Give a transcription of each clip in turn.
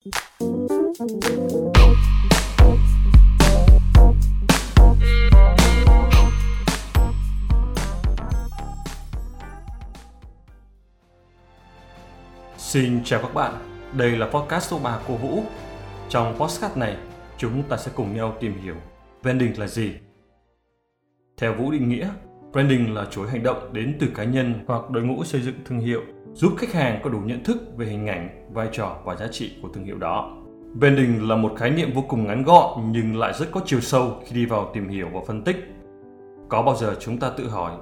Xin chào các bạn, đây là podcast số 3 của Vũ. Trong podcast này, chúng ta sẽ cùng nhau tìm hiểu vending là gì. Theo Vũ định nghĩa, branding là chuỗi hành động đến từ cá nhân hoặc đội ngũ xây dựng thương hiệu, giúp khách hàng có đủ nhận thức về hình ảnh, vai trò và giá trị của thương hiệu đó. Branding là một khái niệm vô cùng ngắn gọn nhưng lại rất có chiều sâu khi đi vào tìm hiểu và phân tích. Có bao giờ chúng ta tự hỏi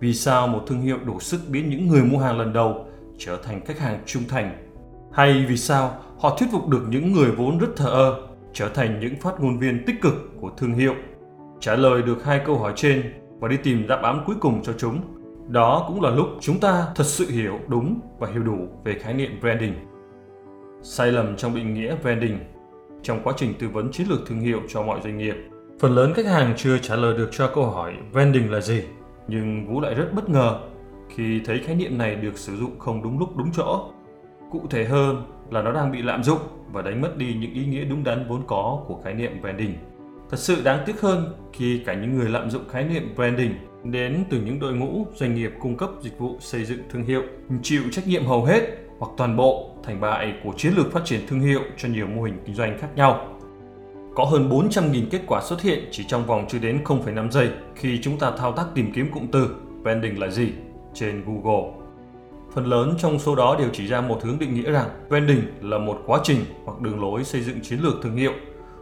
vì sao một thương hiệu đủ sức biến những người mua hàng lần đầu trở thành khách hàng trung thành? Hay vì sao họ thuyết phục được những người vốn rất thờ ơ trở thành những phát ngôn viên tích cực của thương hiệu? Trả lời được hai câu hỏi trên và đi tìm đáp án cuối cùng cho chúng. Đó cũng là lúc chúng ta thật sự hiểu đúng và hiểu đủ về khái niệm branding. Sai lầm trong định nghĩa branding trong quá trình tư vấn chiến lược thương hiệu cho mọi doanh nghiệp. Phần lớn khách hàng chưa trả lời được cho câu hỏi branding là gì, nhưng Vũ lại rất bất ngờ khi thấy khái niệm này được sử dụng không đúng lúc đúng chỗ. Cụ thể hơn là nó đang bị lạm dụng và đánh mất đi những ý nghĩa đúng đắn vốn có của khái niệm branding. Thật sự đáng tiếc hơn khi cả những người lạm dụng khái niệm branding đến từ những đội ngũ doanh nghiệp cung cấp dịch vụ xây dựng thương hiệu chịu trách nhiệm hầu hết hoặc toàn bộ thành bại của chiến lược phát triển thương hiệu cho nhiều mô hình kinh doanh khác nhau. Có hơn 400.000 kết quả xuất hiện chỉ trong vòng chưa đến 0,5 giây khi chúng ta thao tác tìm kiếm cụm từ branding là gì trên Google. Phần lớn trong số đó đều chỉ ra một hướng định nghĩa rằng branding là một quá trình hoặc đường lối xây dựng chiến lược thương hiệu,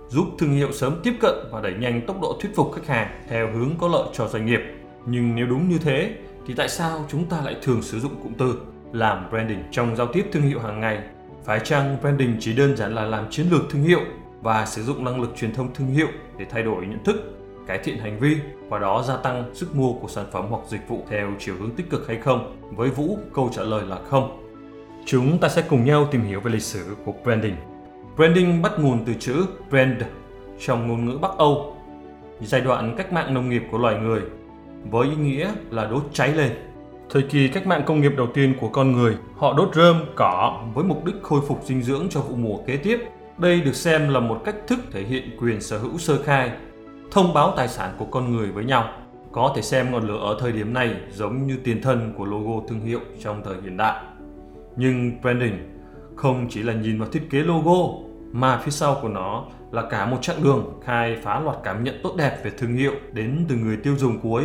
giúp thương hiệu sớm tiếp cận và đẩy nhanh tốc độ thuyết phục khách hàng theo hướng có lợi cho doanh nghiệp. Nhưng nếu đúng như thế, thì tại sao chúng ta lại thường sử dụng cụm từ làm branding trong giao tiếp thương hiệu hàng ngày? Phải chăng branding chỉ đơn giản là làm chiến lược thương hiệu và sử dụng năng lực truyền thông thương hiệu để thay đổi nhận thức, cải thiện hành vi và đó gia tăng sức mua của sản phẩm hoặc dịch vụ theo chiều hướng tích cực hay không? Với Vũ, câu trả lời là không. Chúng ta sẽ cùng nhau tìm hiểu về lịch sử của branding. Branding bắt nguồn từ chữ brand trong ngôn ngữ Bắc Âu, giai đoạn cách mạng nông nghiệp của loài người, với ý nghĩa là đốt cháy lên. Thời kỳ cách mạng công nghiệp đầu tiên của con người, họ đốt rơm, cỏ với mục đích khôi phục dinh dưỡng cho vụ mùa kế tiếp. Đây được xem là một cách thức thể hiện quyền sở hữu sơ khai, thông báo tài sản của con người với nhau. Có thể xem ngọn lửa ở thời điểm này giống như tiền thân của logo thương hiệu trong thời hiện đại. Nhưng branding không chỉ là nhìn vào thiết kế logo mà phía sau của nó là cả một chặng đường khai phá loạt cảm nhận tốt đẹp về thương hiệu đến từ người tiêu dùng cuối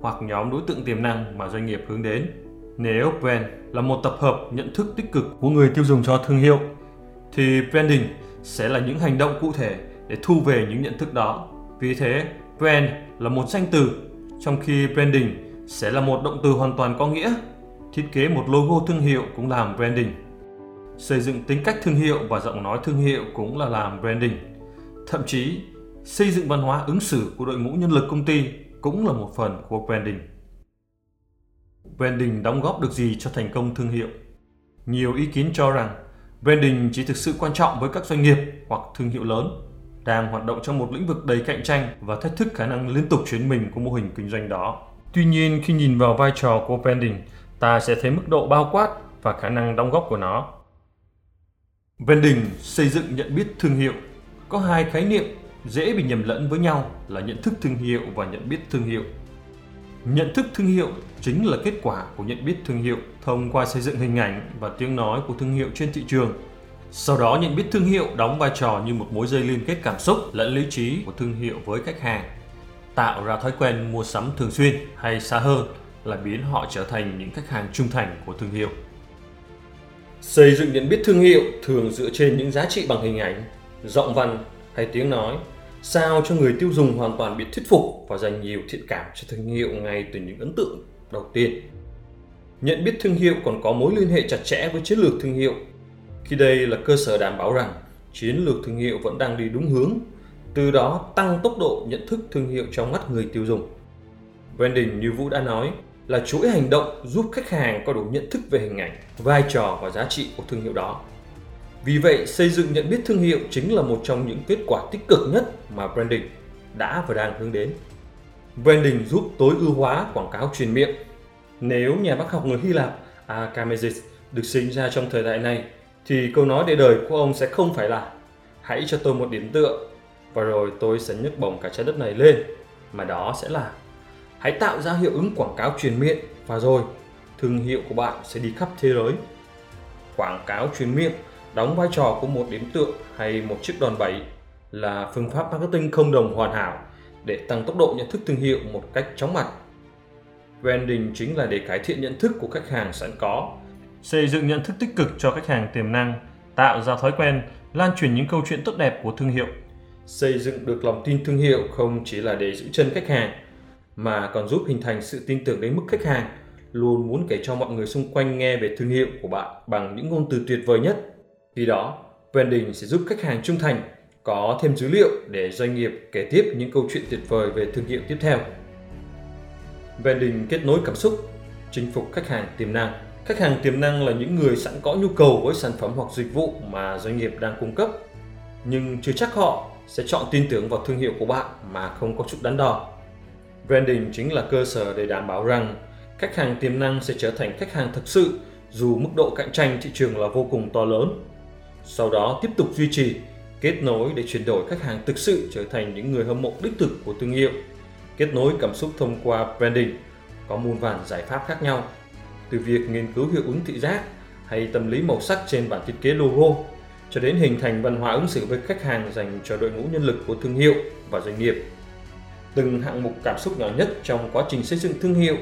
hoặc nhóm đối tượng tiềm năng mà doanh nghiệp hướng đến. Nếu brand là một tập hợp nhận thức tích cực của người tiêu dùng cho thương hiệu, thì branding sẽ là những hành động cụ thể để thu về những nhận thức đó. Vì thế, brand là một danh từ, trong khi branding sẽ là một động từ hoàn toàn có nghĩa. Thiết kế một logo thương hiệu cũng làm branding. Xây dựng tính cách thương hiệu và giọng nói thương hiệu cũng là làm branding. Thậm chí, xây dựng văn hóa ứng xử của đội ngũ nhân lực công ty cũng là một phần của branding. Branding đóng góp được gì cho thành công thương hiệu? Nhiều ý kiến cho rằng branding chỉ thực sự quan trọng với các doanh nghiệp hoặc thương hiệu lớn đang hoạt động trong một lĩnh vực đầy cạnh tranh và thách thức khả năng liên tục chuyển mình của mô hình kinh doanh đó. Tuy nhiên, khi nhìn vào vai trò của branding, ta sẽ thấy mức độ bao quát và khả năng đóng góp của nó. Branding xây dựng nhận biết thương hiệu có hai khái niệm dễ bị nhầm lẫn với nhau là nhận thức thương hiệu và nhận biết thương hiệu. Nhận thức thương hiệu chính là kết quả của nhận biết thương hiệu thông qua xây dựng hình ảnh và tiếng nói của thương hiệu trên thị trường. Sau đó nhận biết thương hiệu đóng vai trò như một mối dây liên kết cảm xúc lẫn lý trí của thương hiệu với khách hàng, tạo ra thói quen mua sắm thường xuyên hay xa hơn là biến họ trở thành những khách hàng trung thành của thương hiệu. Xây dựng nhận biết thương hiệu thường dựa trên những giá trị bằng hình ảnh, giọng văn hay tiếng nói sao cho người tiêu dùng hoàn toàn bị thuyết phục và dành nhiều thiện cảm cho thương hiệu ngay từ những ấn tượng đầu tiên. Nhận biết thương hiệu còn có mối liên hệ chặt chẽ với chiến lược thương hiệu. Khi đây là cơ sở đảm bảo rằng chiến lược thương hiệu vẫn đang đi đúng hướng, từ đó tăng tốc độ nhận thức thương hiệu trong mắt người tiêu dùng. Branding như Vũ đã nói là chuỗi hành động giúp khách hàng có đủ nhận thức về hình ảnh, vai trò và giá trị của thương hiệu đó. Vì vậy, xây dựng nhận biết thương hiệu chính là một trong những kết quả tích cực nhất mà branding đã và đang hướng đến. Branding giúp tối ưu hóa quảng cáo truyền miệng. Nếu nhà bác học người Hy Lạp Archimedes được sinh ra trong thời đại này, thì câu nói để đời của ông sẽ không phải là hãy cho tôi một điểm tựa và rồi tôi sẽ nhấc bổng cả trái đất này lên mà đó sẽ là hãy tạo ra hiệu ứng quảng cáo truyền miệng và rồi thương hiệu của bạn sẽ đi khắp thế giới quảng cáo truyền miệng đóng vai trò của một điểm tựa hay một chiếc đòn bẩy là phương pháp marketing không đồng hoàn hảo để tăng tốc độ nhận thức thương hiệu một cách chóng mặt. Branding chính là để cải thiện nhận thức của khách hàng sẵn có, xây dựng nhận thức tích cực cho khách hàng tiềm năng, tạo ra thói quen, lan truyền những câu chuyện tốt đẹp của thương hiệu. Xây dựng được lòng tin thương hiệu không chỉ là để giữ chân khách hàng mà còn giúp hình thành sự tin tưởng đến mức khách hàng luôn muốn kể cho mọi người xung quanh nghe về thương hiệu của bạn bằng những ngôn từ tuyệt vời nhất. Khi đó, branding sẽ giúp khách hàng trung thành, có thêm dữ liệu để doanh nghiệp kể tiếp những câu chuyện tuyệt vời về thương hiệu tiếp theo. Branding kết nối cảm xúc, chinh phục khách hàng tiềm năng. Khách hàng tiềm năng là những người sẵn có nhu cầu với sản phẩm hoặc dịch vụ mà doanh nghiệp đang cung cấp, nhưng chưa chắc họ sẽ chọn tin tưởng vào thương hiệu của bạn mà không có chút đắn đo. Branding chính là cơ sở để đảm bảo rằng khách hàng tiềm năng sẽ trở thành khách hàng thực sự dù mức độ cạnh tranh thị trường là vô cùng to lớn. Sau đó tiếp tục duy trì, kết nối để chuyển đổi khách hàng thực sự trở thành những người hâm mộ đích thực của thương hiệu. Kết nối cảm xúc thông qua branding có muôn vàn giải pháp khác nhau, từ việc nghiên cứu hiệu ứng thị giác hay tâm lý màu sắc trên bản thiết kế logo cho đến hình thành văn hóa ứng xử với khách hàng dành cho đội ngũ nhân lực của thương hiệu và doanh nghiệp. Từng hạng mục cảm xúc nhỏ nhất trong quá trình xây dựng thương hiệu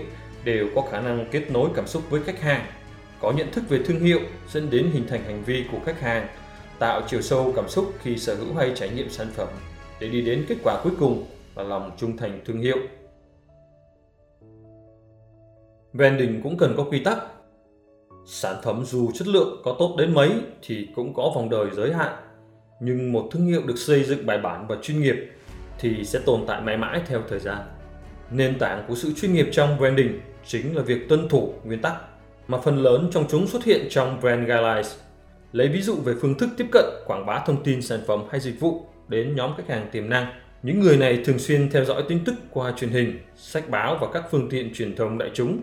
đều có khả năng kết nối cảm xúc với khách hàng, có nhận thức về thương hiệu dẫn đến hình thành hành vi của khách hàng, tạo chiều sâu cảm xúc khi sở hữu hay trải nghiệm sản phẩm để đi đến kết quả cuối cùng là lòng trung thành thương hiệu. Branding cũng cần có quy tắc. Sản phẩm dù chất lượng có tốt đến mấy thì cũng có vòng đời giới hạn. Nhưng một thương hiệu được xây dựng bài bản và chuyên nghiệp thì sẽ tồn tại mãi mãi theo thời gian. Nền tảng của sự chuyên nghiệp trong branding chính là việc tuân thủ nguyên tắc mà phần lớn trong chúng xuất hiện trong brand guidelines. Lấy ví dụ về phương thức tiếp cận quảng bá thông tin sản phẩm hay dịch vụ đến nhóm khách hàng tiềm năng. Những người này thường xuyên theo dõi tin tức qua truyền hình, sách báo và các phương tiện truyền thông đại chúng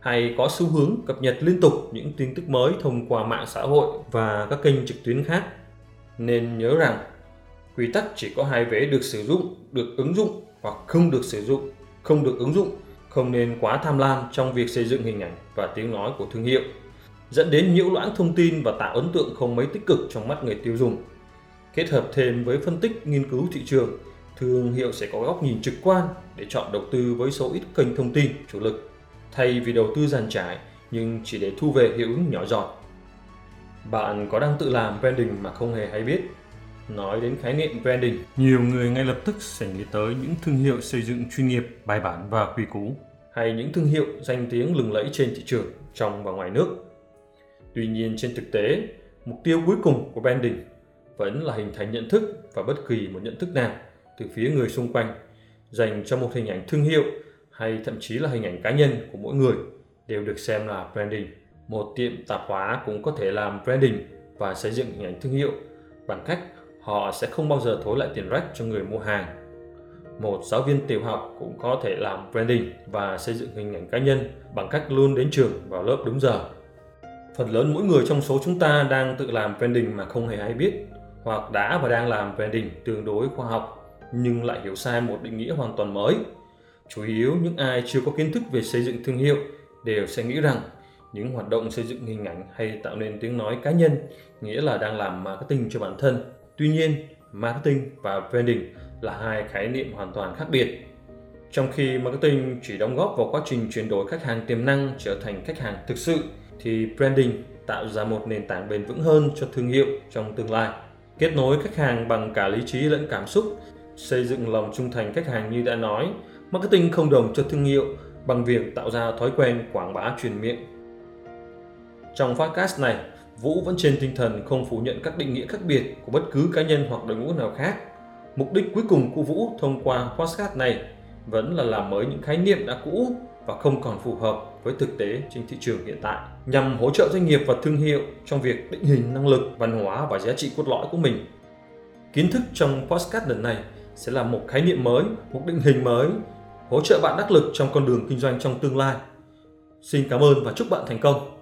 hay có xu hướng cập nhật liên tục những tin tức mới thông qua mạng xã hội và các kênh trực tuyến khác. Nên nhớ rằng quy tắc chỉ có hai vế được sử dụng, được ứng dụng hoặc không được sử dụng, không được ứng dụng không nên quá tham lam trong việc xây dựng hình ảnh và tiếng nói của thương hiệu, dẫn đến nhiễu loãng thông tin và tạo ấn tượng không mấy tích cực trong mắt người tiêu dùng. Kết hợp thêm với phân tích nghiên cứu thị trường, thương hiệu sẽ có góc nhìn trực quan để chọn đầu tư với số ít kênh thông tin chủ lực, thay vì đầu tư giàn trải nhưng chỉ để thu về hiệu ứng nhỏ giọt. Bạn có đang tự làm branding mà không hề hay biết Nói đến khái niệm branding, nhiều người ngay lập tức sẽ nghĩ tới những thương hiệu xây dựng chuyên nghiệp, bài bản và quy cũ, hay những thương hiệu danh tiếng lừng lẫy trên thị trường trong và ngoài nước. Tuy nhiên trên thực tế, mục tiêu cuối cùng của branding vẫn là hình thành nhận thức và bất kỳ một nhận thức nào từ phía người xung quanh dành cho một hình ảnh thương hiệu hay thậm chí là hình ảnh cá nhân của mỗi người đều được xem là branding. Một tiệm tạp hóa cũng có thể làm branding và xây dựng hình ảnh thương hiệu bằng cách họ sẽ không bao giờ thối lại tiền rách cho người mua hàng. Một giáo viên tiểu học cũng có thể làm branding và xây dựng hình ảnh cá nhân bằng cách luôn đến trường vào lớp đúng giờ. Phần lớn mỗi người trong số chúng ta đang tự làm branding mà không hề hay biết, hoặc đã và đang làm branding tương đối khoa học nhưng lại hiểu sai một định nghĩa hoàn toàn mới. Chủ yếu những ai chưa có kiến thức về xây dựng thương hiệu đều sẽ nghĩ rằng những hoạt động xây dựng hình ảnh hay tạo nên tiếng nói cá nhân nghĩa là đang làm marketing cho bản thân Tuy nhiên, marketing và branding là hai khái niệm hoàn toàn khác biệt. Trong khi marketing chỉ đóng góp vào quá trình chuyển đổi khách hàng tiềm năng trở thành khách hàng thực sự, thì branding tạo ra một nền tảng bền vững hơn cho thương hiệu trong tương lai. Kết nối khách hàng bằng cả lý trí lẫn cảm xúc, xây dựng lòng trung thành khách hàng như đã nói, marketing không đồng cho thương hiệu bằng việc tạo ra thói quen quảng bá truyền miệng. Trong podcast này, Vũ vẫn trên tinh thần không phủ nhận các định nghĩa khác biệt của bất cứ cá nhân hoặc đội ngũ nào khác. Mục đích cuối cùng của Vũ thông qua podcast này vẫn là làm mới những khái niệm đã cũ và không còn phù hợp với thực tế trên thị trường hiện tại nhằm hỗ trợ doanh nghiệp và thương hiệu trong việc định hình năng lực, văn hóa và giá trị cốt lõi của mình. Kiến thức trong podcast lần này sẽ là một khái niệm mới, một định hình mới, hỗ trợ bạn đắc lực trong con đường kinh doanh trong tương lai. Xin cảm ơn và chúc bạn thành công.